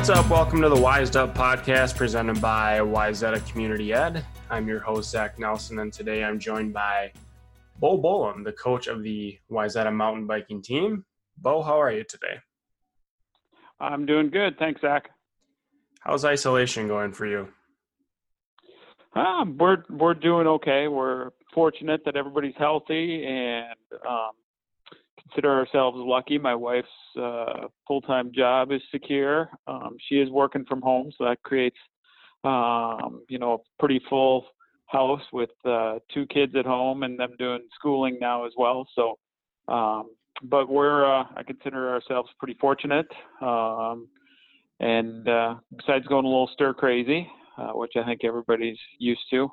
What's up? Welcome to the Wised Up podcast presented by Wayzata Community Ed. I'm your host, Zach Nelson, and today I'm joined by Bo Bolam, the coach of the Wayzata mountain biking team. Bo, how are you today? I'm doing good. Thanks, Zach. How's isolation going for you? Um, we're we're doing okay. We're fortunate that everybody's healthy and um, consider ourselves lucky. My wife's uh, full-time job is secure. Um, she is working from home, so that creates, um, you know, a pretty full house with uh, two kids at home and them doing schooling now as well. So, um, but we're uh, I consider ourselves pretty fortunate. Um, and uh, besides going a little stir crazy, uh, which I think everybody's used to,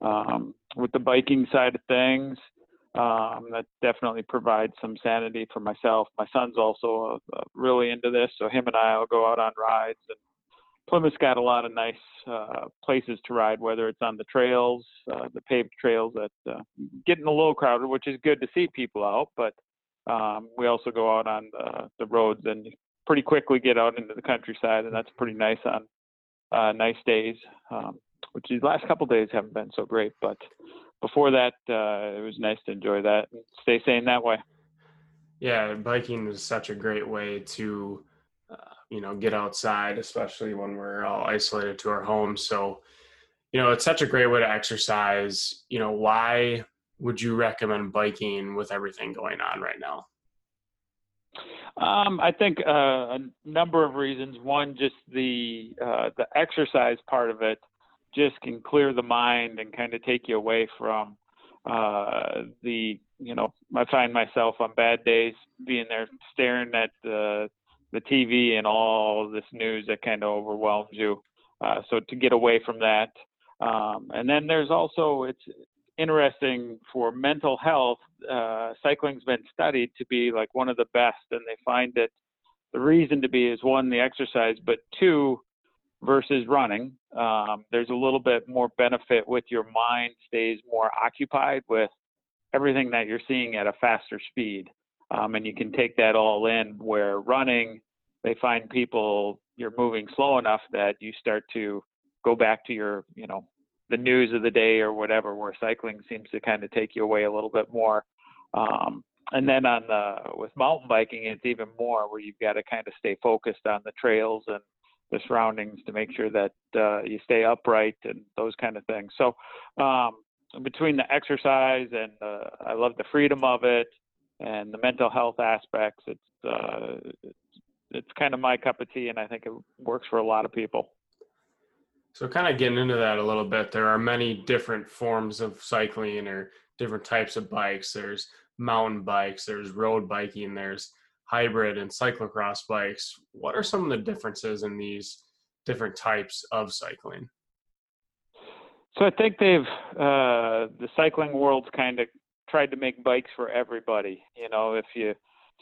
um, with the biking side of things um, that definitely provides some sanity for myself. My son's also uh, really into this, so him and I will go out on rides. And Plymouth's got a lot of nice uh, places to ride, whether it's on the trails, uh, the paved trails that uh, getting a little crowded, which is good to see people out. But um, we also go out on the, the roads and pretty quickly get out into the countryside, and that's pretty nice on uh, nice days. Um, which these last couple days haven't been so great, but before that, uh, it was nice to enjoy that stay sane that way. Yeah, biking is such a great way to, uh, you know, get outside, especially when we're all isolated to our homes. So, you know, it's such a great way to exercise. You know, why would you recommend biking with everything going on right now? Um, I think uh, a number of reasons. One, just the uh, the exercise part of it just can clear the mind and kind of take you away from uh, the you know I find myself on bad days being there staring at the the TV and all this news that kind of overwhelms you. Uh, so to get away from that, um, and then there's also it's interesting for mental health. Uh, cycling's been studied to be like one of the best, and they find that the reason to be is one the exercise, but two versus running. Um, there's a little bit more benefit with your mind stays more occupied with everything that you're seeing at a faster speed. Um, and you can take that all in where running, they find people, you're moving slow enough that you start to go back to your, you know, the news of the day or whatever, where cycling seems to kind of take you away a little bit more. Um, and then on the with mountain biking, it's even more where you've got to kind of stay focused on the trails and the surroundings to make sure that uh, you stay upright and those kind of things. So um, between the exercise and uh, I love the freedom of it and the mental health aspects, it's uh, it's, it's kind of my cup of tea, and I think it works for a lot of people. So, kind of getting into that a little bit, there are many different forms of cycling or different types of bikes. There's mountain bikes, there's road biking, there's hybrid and cyclocross bikes. What are some of the differences in these different types of cycling? So I think they've uh, the cycling world's kind of tried to make bikes for everybody. You know, if you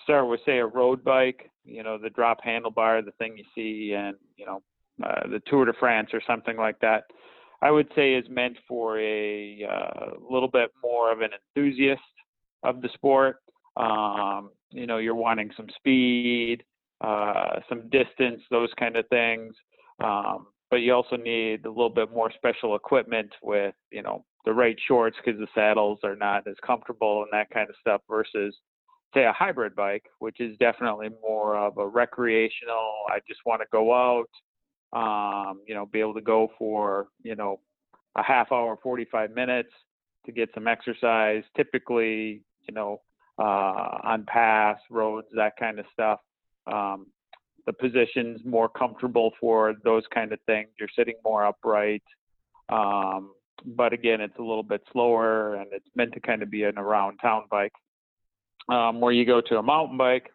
start with say a road bike, you know, the drop handlebar, the thing you see, and you know, uh, the Tour de France or something like that. I would say is meant for a uh, little bit more of an enthusiast of the sport. Um, you know you're wanting some speed, uh, some distance, those kind of things. Um, but you also need a little bit more special equipment with you know the right shorts because the saddles are not as comfortable and that kind of stuff versus say a hybrid bike, which is definitely more of a recreational. I just want to go out, um, you know, be able to go for you know a half hour, 45 minutes to get some exercise. Typically, you know, on paths, roads, that kind of stuff. Um, the position's more comfortable for those kind of things. You're sitting more upright. Um, but again, it's a little bit slower and it's meant to kind of be an around town bike. Um, where you go to a mountain bike,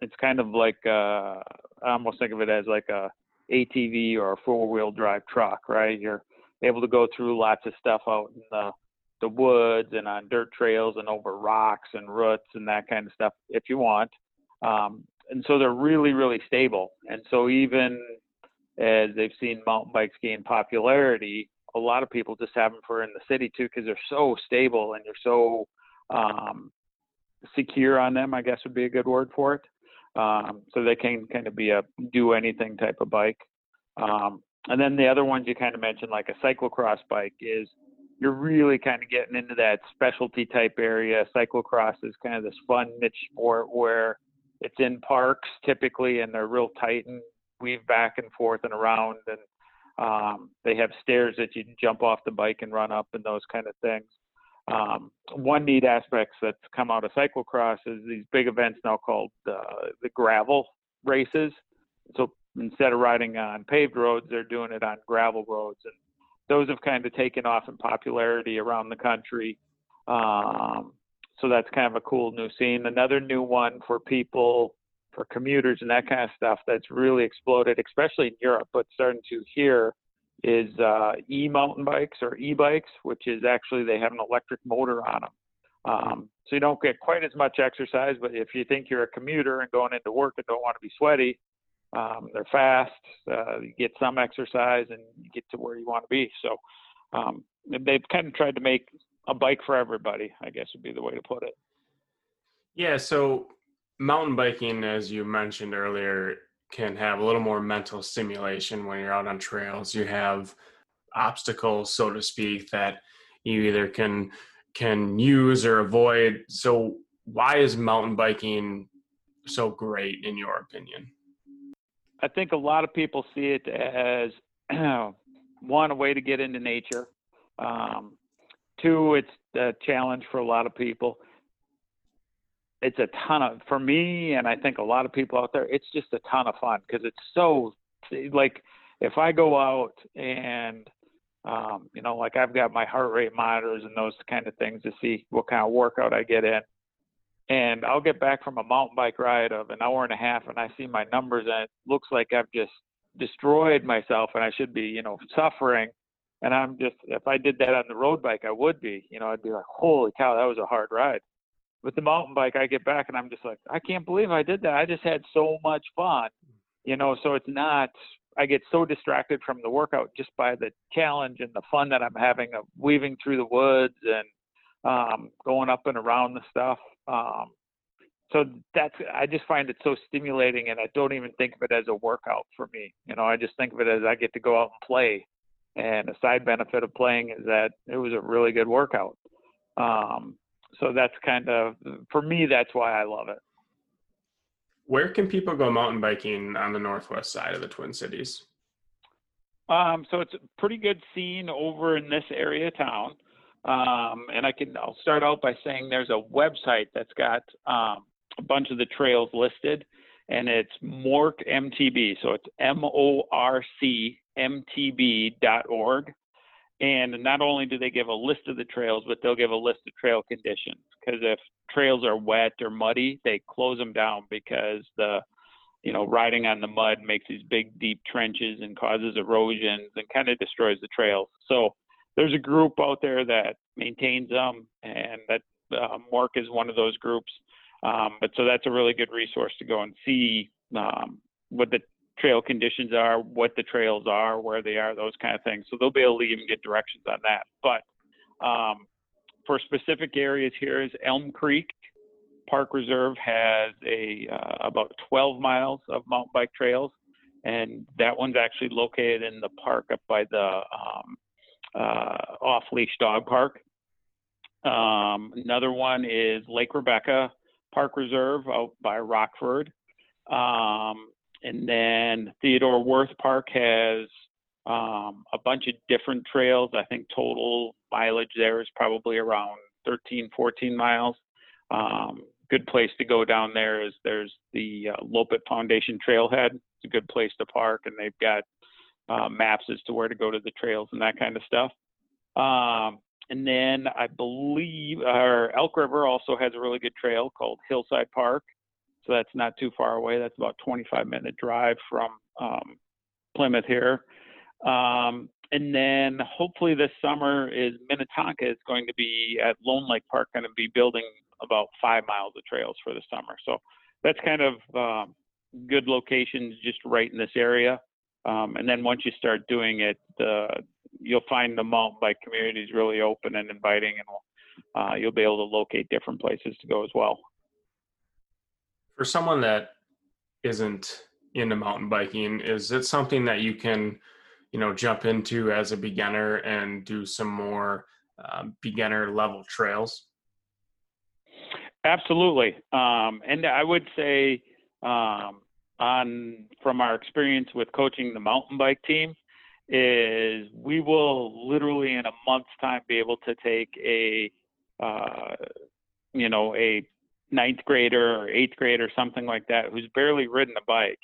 it's kind of like uh, I almost think of it as like a ATV or a four wheel drive truck, right? You're able to go through lots of stuff out in the the woods and on dirt trails and over rocks and roots and that kind of stuff if you want. Um, and so they're really, really stable. And so even as they've seen mountain bikes gain popularity, a lot of people just have them for in the city too because they're so stable and you're so um, secure on them. I guess would be a good word for it. Um, so they can kind of be a do anything type of bike. Um, and then the other ones you kind of mentioned, like a cyclocross bike, is you're really kind of getting into that specialty type area. Cyclocross is kind of this fun niche sport where it's in parks typically, and they're real tight and weave back and forth and around, and um, they have stairs that you can jump off the bike and run up, and those kind of things. Um, one neat aspect that's come out of cyclocross is these big events now called uh, the gravel races. So instead of riding on paved roads, they're doing it on gravel roads, and those have kind of taken off in popularity around the country. Um, so that's kind of a cool new scene. Another new one for people, for commuters and that kind of stuff that's really exploded, especially in Europe, but starting to here is uh, e mountain bikes or e bikes, which is actually they have an electric motor on them. Um, so you don't get quite as much exercise, but if you think you're a commuter and going into work and don't want to be sweaty, um, they're fast. Uh, you get some exercise and you get to where you want to be. So um, they've kind of tried to make a bike for everybody. I guess would be the way to put it. Yeah. So mountain biking, as you mentioned earlier, can have a little more mental stimulation when you're out on trails. You have obstacles, so to speak, that you either can can use or avoid. So why is mountain biking so great in your opinion? I think a lot of people see it as one a way to get into nature. Um, two, it's a challenge for a lot of people it's a ton of for me and i think a lot of people out there it's just a ton of fun because it's so like if i go out and um, you know like i've got my heart rate monitors and those kind of things to see what kind of workout i get in and i'll get back from a mountain bike ride of an hour and a half and i see my numbers and it looks like i've just destroyed myself and i should be you know suffering and i'm just if i did that on the road bike i would be you know i'd be like holy cow that was a hard ride with the mountain bike, I get back and I'm just like, I can't believe I did that. I just had so much fun, you know. So it's not. I get so distracted from the workout just by the challenge and the fun that I'm having of weaving through the woods and um, going up and around the stuff. Um, so that's I just find it so stimulating, and I don't even think of it as a workout for me. You know, I just think of it as I get to go out and play. And a side benefit of playing is that it was a really good workout. Um, so that's kind of for me that's why i love it where can people go mountain biking on the northwest side of the twin cities um, so it's a pretty good scene over in this area of town um, and i can i'll start out by saying there's a website that's got um, a bunch of the trails listed and it's morc mtb so it's m-o-r-c mtb.org and not only do they give a list of the trails, but they'll give a list of trail conditions. Because if trails are wet or muddy, they close them down because the, you know, riding on the mud makes these big, deep trenches and causes erosions and kind of destroys the trails. So there's a group out there that maintains them, and that uh, MORC is one of those groups. Um, but so that's a really good resource to go and see um, what the trail conditions are, what the trails are, where they are, those kind of things. So they'll be able to even get directions on that. But um, for specific areas, here is Elm Creek Park Reserve has a uh, about 12 miles of mountain bike trails, and that one's actually located in the park up by the um, off leash dog park. Um, another one is Lake Rebecca Park Reserve out by Rockford. Um, and then Theodore Wirth Park has um, a bunch of different trails. I think total mileage there is probably around 13, 14 miles. Um, good place to go down there is there's the uh, Foundation Trailhead. It's a good place to park, and they've got uh, maps as to where to go to the trails and that kind of stuff. Um, and then I believe our Elk River also has a really good trail called Hillside Park so that's not too far away. That's about 25 minute drive from um, Plymouth here. Um, and then hopefully this summer is Minnetonka is going to be at Lone Lake Park, going to be building about five miles of trails for the summer. So that's kind of um, good locations just right in this area. Um, and then once you start doing it, uh, you'll find the mountain bike community is really open and inviting, and uh, you'll be able to locate different places to go as well for someone that isn't into mountain biking, is it something that you can, you know, jump into as a beginner and do some more uh, beginner level trails? Absolutely, um, and I would say um, on from our experience with coaching the mountain bike team is we will literally in a month's time be able to take a uh, you know a ninth grader or eighth grader something like that who's barely ridden a bike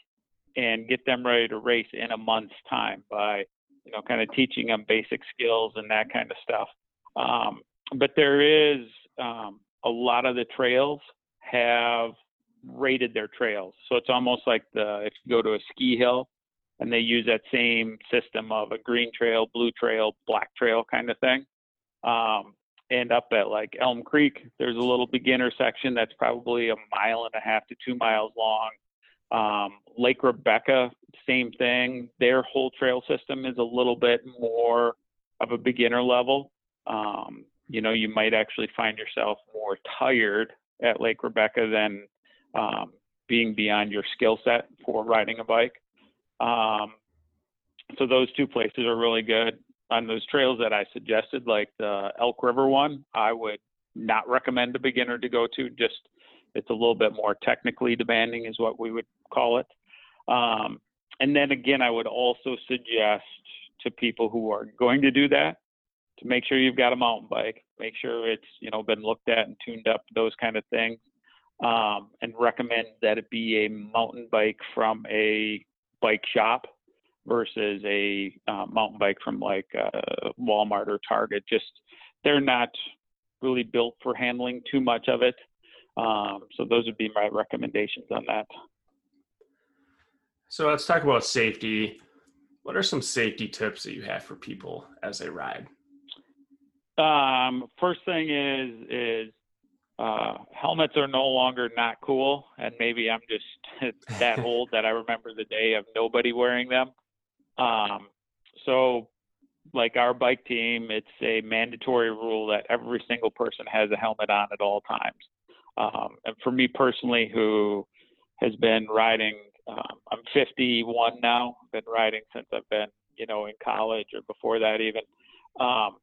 and get them ready to race in a month's time by you know kind of teaching them basic skills and that kind of stuff. Um, but there is um, a lot of the trails have rated their trails so it's almost like the if you go to a ski hill and they use that same system of a green trail blue trail black trail kind of thing um, and up at like elm creek there's a little beginner section that's probably a mile and a half to two miles long um, Lake Rebecca, same thing. Their whole trail system is a little bit more of a beginner level. Um, you know, you might actually find yourself more tired at Lake Rebecca than um, being beyond your skill set for riding a bike. Um, so those two places are really good. On those trails that I suggested, like the Elk River one, I would not recommend a beginner to go to. Just it's a little bit more technically demanding, is what we would call it. Um, and then again, I would also suggest to people who are going to do that to make sure you've got a mountain bike, make sure it's you know been looked at and tuned up, those kind of things, um, and recommend that it be a mountain bike from a bike shop versus a uh, mountain bike from like uh, Walmart or Target. Just they're not really built for handling too much of it. Um, so those would be my recommendations on that. So let's talk about safety. What are some safety tips that you have for people as they ride? Um, first thing is is uh, helmets are no longer not cool, and maybe I'm just that old that I remember the day of nobody wearing them. Um, so, like our bike team, it's a mandatory rule that every single person has a helmet on at all times. Um, and for me personally, who has been riding um, I'm 51 now. Been riding since I've been, you know, in college or before that even. Um,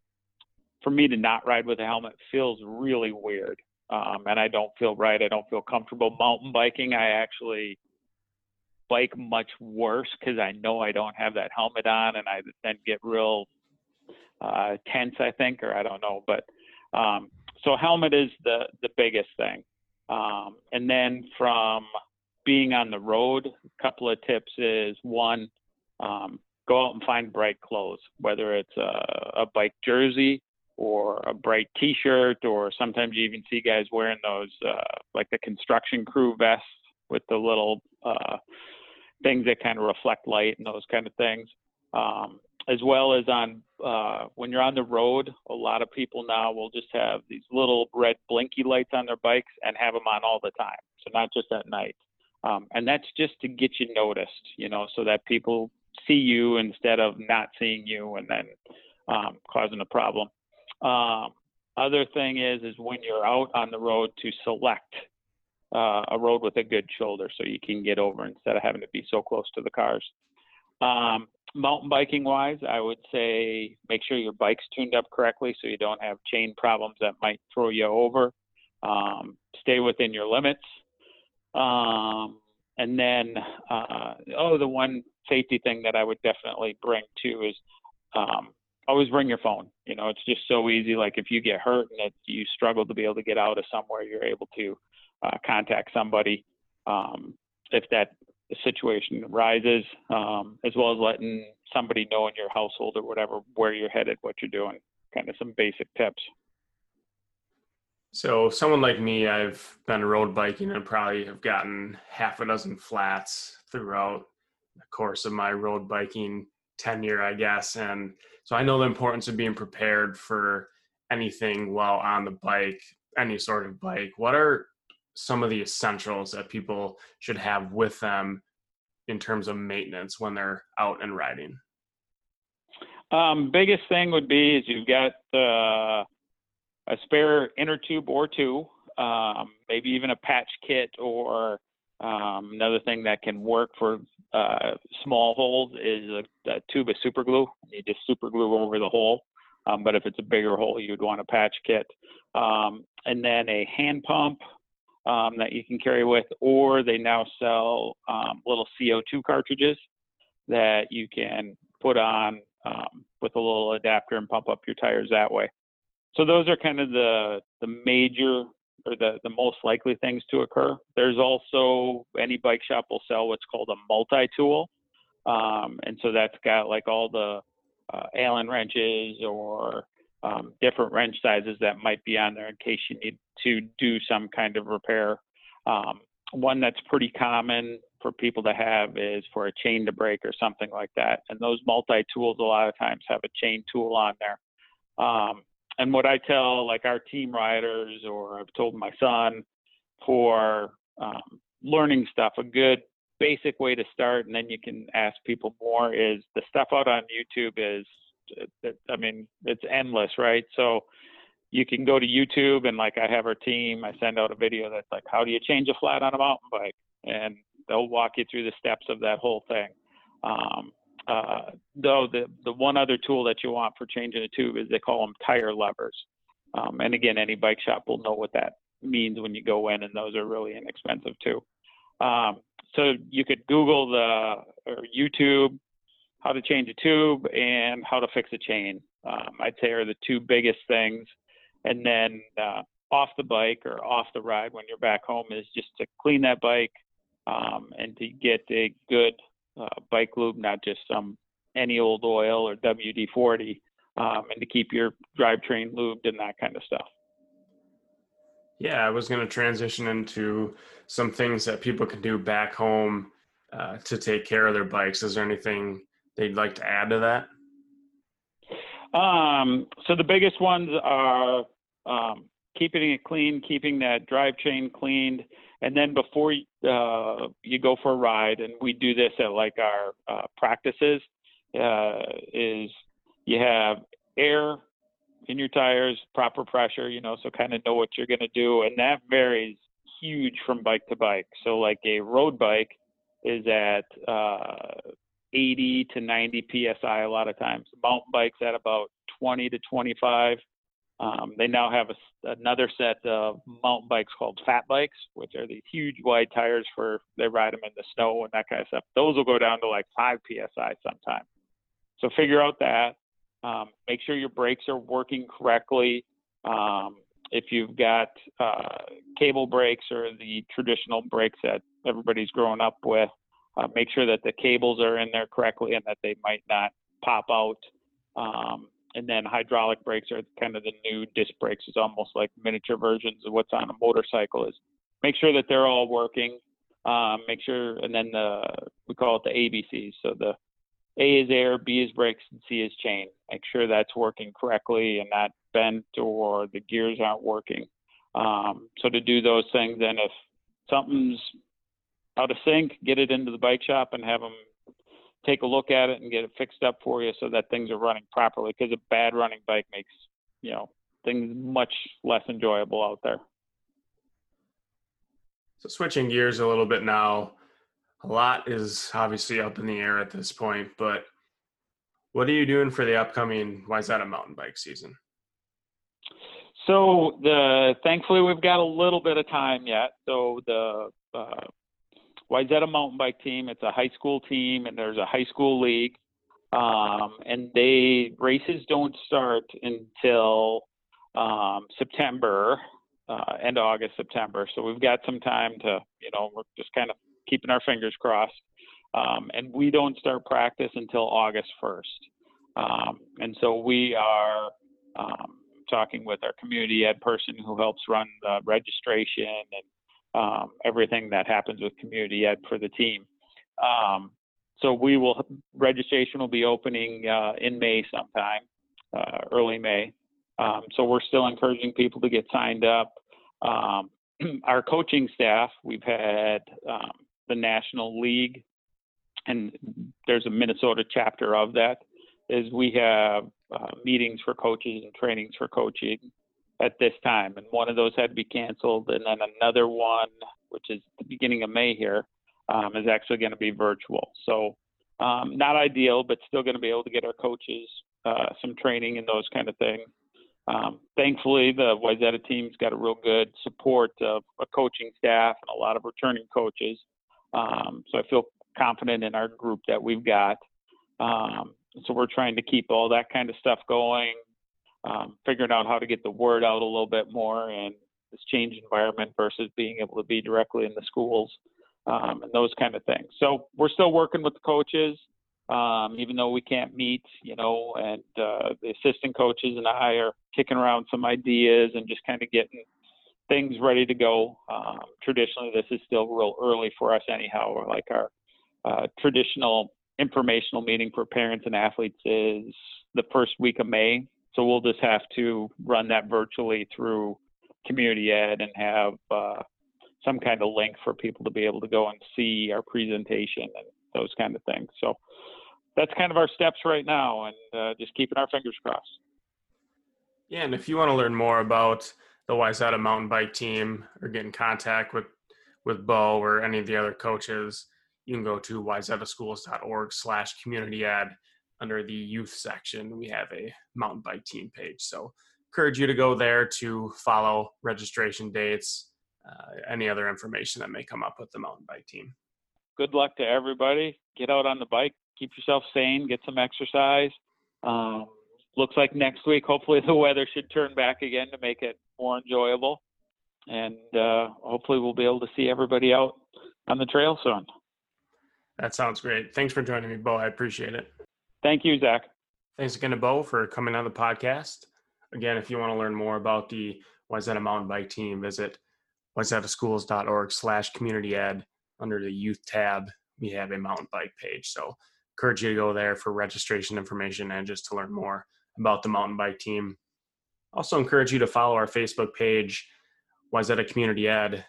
for me to not ride with a helmet feels really weird, um, and I don't feel right. I don't feel comfortable mountain biking. I actually bike much worse because I know I don't have that helmet on, and I then get real uh, tense. I think, or I don't know, but um, so helmet is the the biggest thing, um, and then from being on the road, a couple of tips is one, um, go out and find bright clothes, whether it's a, a bike jersey or a bright T-shirt, or sometimes you even see guys wearing those uh, like the construction crew vests with the little uh, things that kind of reflect light and those kind of things. Um, as well as on uh, when you're on the road, a lot of people now will just have these little red blinky lights on their bikes and have them on all the time. So not just at night. Um, and that's just to get you noticed, you know, so that people see you instead of not seeing you and then um, causing a problem. Um, other thing is, is when you're out on the road to select uh, a road with a good shoulder so you can get over instead of having to be so close to the cars. Um, mountain biking wise, I would say make sure your bike's tuned up correctly so you don't have chain problems that might throw you over. Um, stay within your limits. Um, and then, uh, oh, the one safety thing that I would definitely bring too is um, always bring your phone. You know, it's just so easy. Like if you get hurt and you struggle to be able to get out of somewhere, you're able to uh, contact somebody um, if that situation arises, um, as well as letting somebody know in your household or whatever where you're headed, what you're doing. Kind of some basic tips. So, someone like me, I've been road biking and probably have gotten half a dozen flats throughout the course of my road biking tenure, I guess. And so I know the importance of being prepared for anything while on the bike, any sort of bike. What are some of the essentials that people should have with them in terms of maintenance when they're out and riding? Um, biggest thing would be is you've got uh, a spare inner tube or two, um, maybe even a patch kit or Um, another thing that can work for uh, small holes is a, a, tube of super glue. You just super glue over the hole. Um, but if it's a bigger hole, you'd want a patch kit. Um, and then a hand pump um, that you can carry with, or they now sell um, little CO2 cartridges that you can put on um, with a little adapter and pump up your tires that way. So those are kind of the the major or the, the most likely things to occur. There's also any bike shop will sell what's called a multi-tool. Um, and so that's got like all the uh, Allen wrenches or um, different wrench sizes that might be on there in case you need to do some kind of repair. Um, one that's pretty common for people to have is for a chain to break or something like that. And those multi tools a lot of times have a chain tool on there. Um, and what I tell like our team riders, or I've told my son, for um, learning stuff, a good basic way to start, and then you can ask people more. Is the stuff out on YouTube is, I mean, it's endless, right? So you can go to YouTube and like I have our team, I send out a video that's like, how do you change a flat on a mountain bike? And they'll walk you through the steps of that whole thing. Um, uh, though the the one other tool that you want for changing a tube is they call them tire levers. Um, and again, any bike shop will know what that means when you go in, and those are really inexpensive too. Um, so you could Google the or YouTube how to change a tube and how to fix a chain. Um, I'd say are the two biggest things. And then uh, off the bike or off the ride when you're back home is just to clean that bike um, and to get a good uh, bike lube, not just some any old oil or WD 40, um, and to keep your drivetrain lubed and that kind of stuff. Yeah, I was going to transition into some things that people can do back home uh, to take care of their bikes. Is there anything they'd like to add to that? Um, so the biggest ones are um, keeping it clean, keeping that drivetrain cleaned, and then before uh, you go for a ride, and we do this at like our uh, practices, uh, is you have air in your tires, proper pressure, you know, so kind of know what you're going to do, and that varies huge from bike to bike. So like a road bike is at uh, 80 to 90 psi a lot of times. Mountain bikes at about 20 to 25. Um, they now have a, another set of mountain bikes called fat bikes, which are these huge wide tires for they ride them in the snow and that kind of stuff. Those will go down to like five psi sometimes. So figure out that. Um, make sure your brakes are working correctly. Um, if you've got uh, cable brakes or the traditional brakes that everybody's grown up with, uh, make sure that the cables are in there correctly and that they might not pop out. Um, and then hydraulic brakes are kind of the new disc brakes. Is almost like miniature versions of what's on a motorcycle is. Make sure that they're all working um, make sure and then the we call it the abcs so the a is air b is brakes and c is chain. Make sure that's working correctly and not bent or the gears aren't working. Um, so to do those things then if something's out of sync get it into the bike shop and have them take a look at it and get it fixed up for you so that things are running properly because a bad running bike makes you know things much less enjoyable out there. So switching gears a little bit now a lot is obviously up in the air at this point but what are you doing for the upcoming Wayzata mountain bike season? So the thankfully we've got a little bit of time yet so the uh, Wayzata mountain bike team. It's a high school team, and there's a high school league. Um, and they races don't start until um, September, uh, end of August, September. So we've got some time to, you know, we're just kind of keeping our fingers crossed. Um, and we don't start practice until August 1st. Um, and so we are um, talking with our community ed person who helps run the registration and um, everything that happens with community ed for the team. Um, so we will registration will be opening uh, in May sometime, uh, early May. Um, so we're still encouraging people to get signed up. Um, our coaching staff, we've had um, the National League, and there's a Minnesota chapter of that. Is we have uh, meetings for coaches and trainings for coaching at this time, and one of those had to be canceled, and then another one which is the beginning of May here, um, is actually going to be virtual. So um, not ideal, but still going to be able to get our coaches uh, some training and those kind of things. Um, thankfully, the Wayzata team's got a real good support of a coaching staff and a lot of returning coaches. Um, so I feel confident in our group that we've got. Um, so we're trying to keep all that kind of stuff going, um, figuring out how to get the word out a little bit more in this change environment versus being able to be directly in the schools um, and those kind of things. So we're still working with the coaches, um, even though we can't meet, you know, and uh, the assistant coaches and I are kicking around some ideas and just kind of getting things ready to go. Um, traditionally, this is still real early for us, anyhow. Like our uh, traditional informational meeting for parents and athletes is the first week of May. So we'll just have to run that virtually through community ed and have uh, some kind of link for people to be able to go and see our presentation and those kind of things. So that's kind of our steps right now and uh, just keeping our fingers crossed. Yeah, and if you want to learn more about the Wayzata mountain bike team or get in contact with with Bo or any of the other coaches, you can go to wayzataschools.org slash community ed under the youth section. We have a mountain bike team page. So encourage you to go there to follow registration dates, uh, any other information that may come up with the mountain bike team. Good luck to everybody. Get out on the bike, keep yourself sane, get some exercise. Um, looks like next week, hopefully, the weather should turn back again to make it more enjoyable. And uh, hopefully, we'll be able to see everybody out on the trail soon. That sounds great. Thanks for joining me, Bo. I appreciate it. Thank you, Zach. Thanks again to Bo for coming on the podcast. Again, if you want to learn more about the Wayzata mountain bike team, visit wayzataschools.org slash community ed under the youth tab. We have a mountain bike page. So encourage you to go there for registration information and just to learn more about the mountain bike team. Also encourage you to follow our Facebook page, Wayzata Community Ed.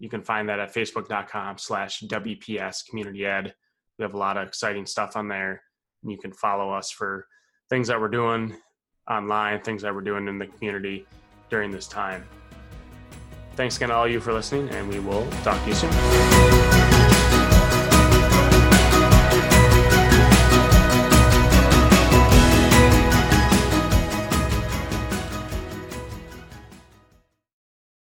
You can find that at facebook.com slash WPS Community Ed. We have a lot of exciting stuff on there. You can follow us for things that we're doing online, things that we're doing in the community during this time. Thanks again to all you for listening, and we will talk to you soon.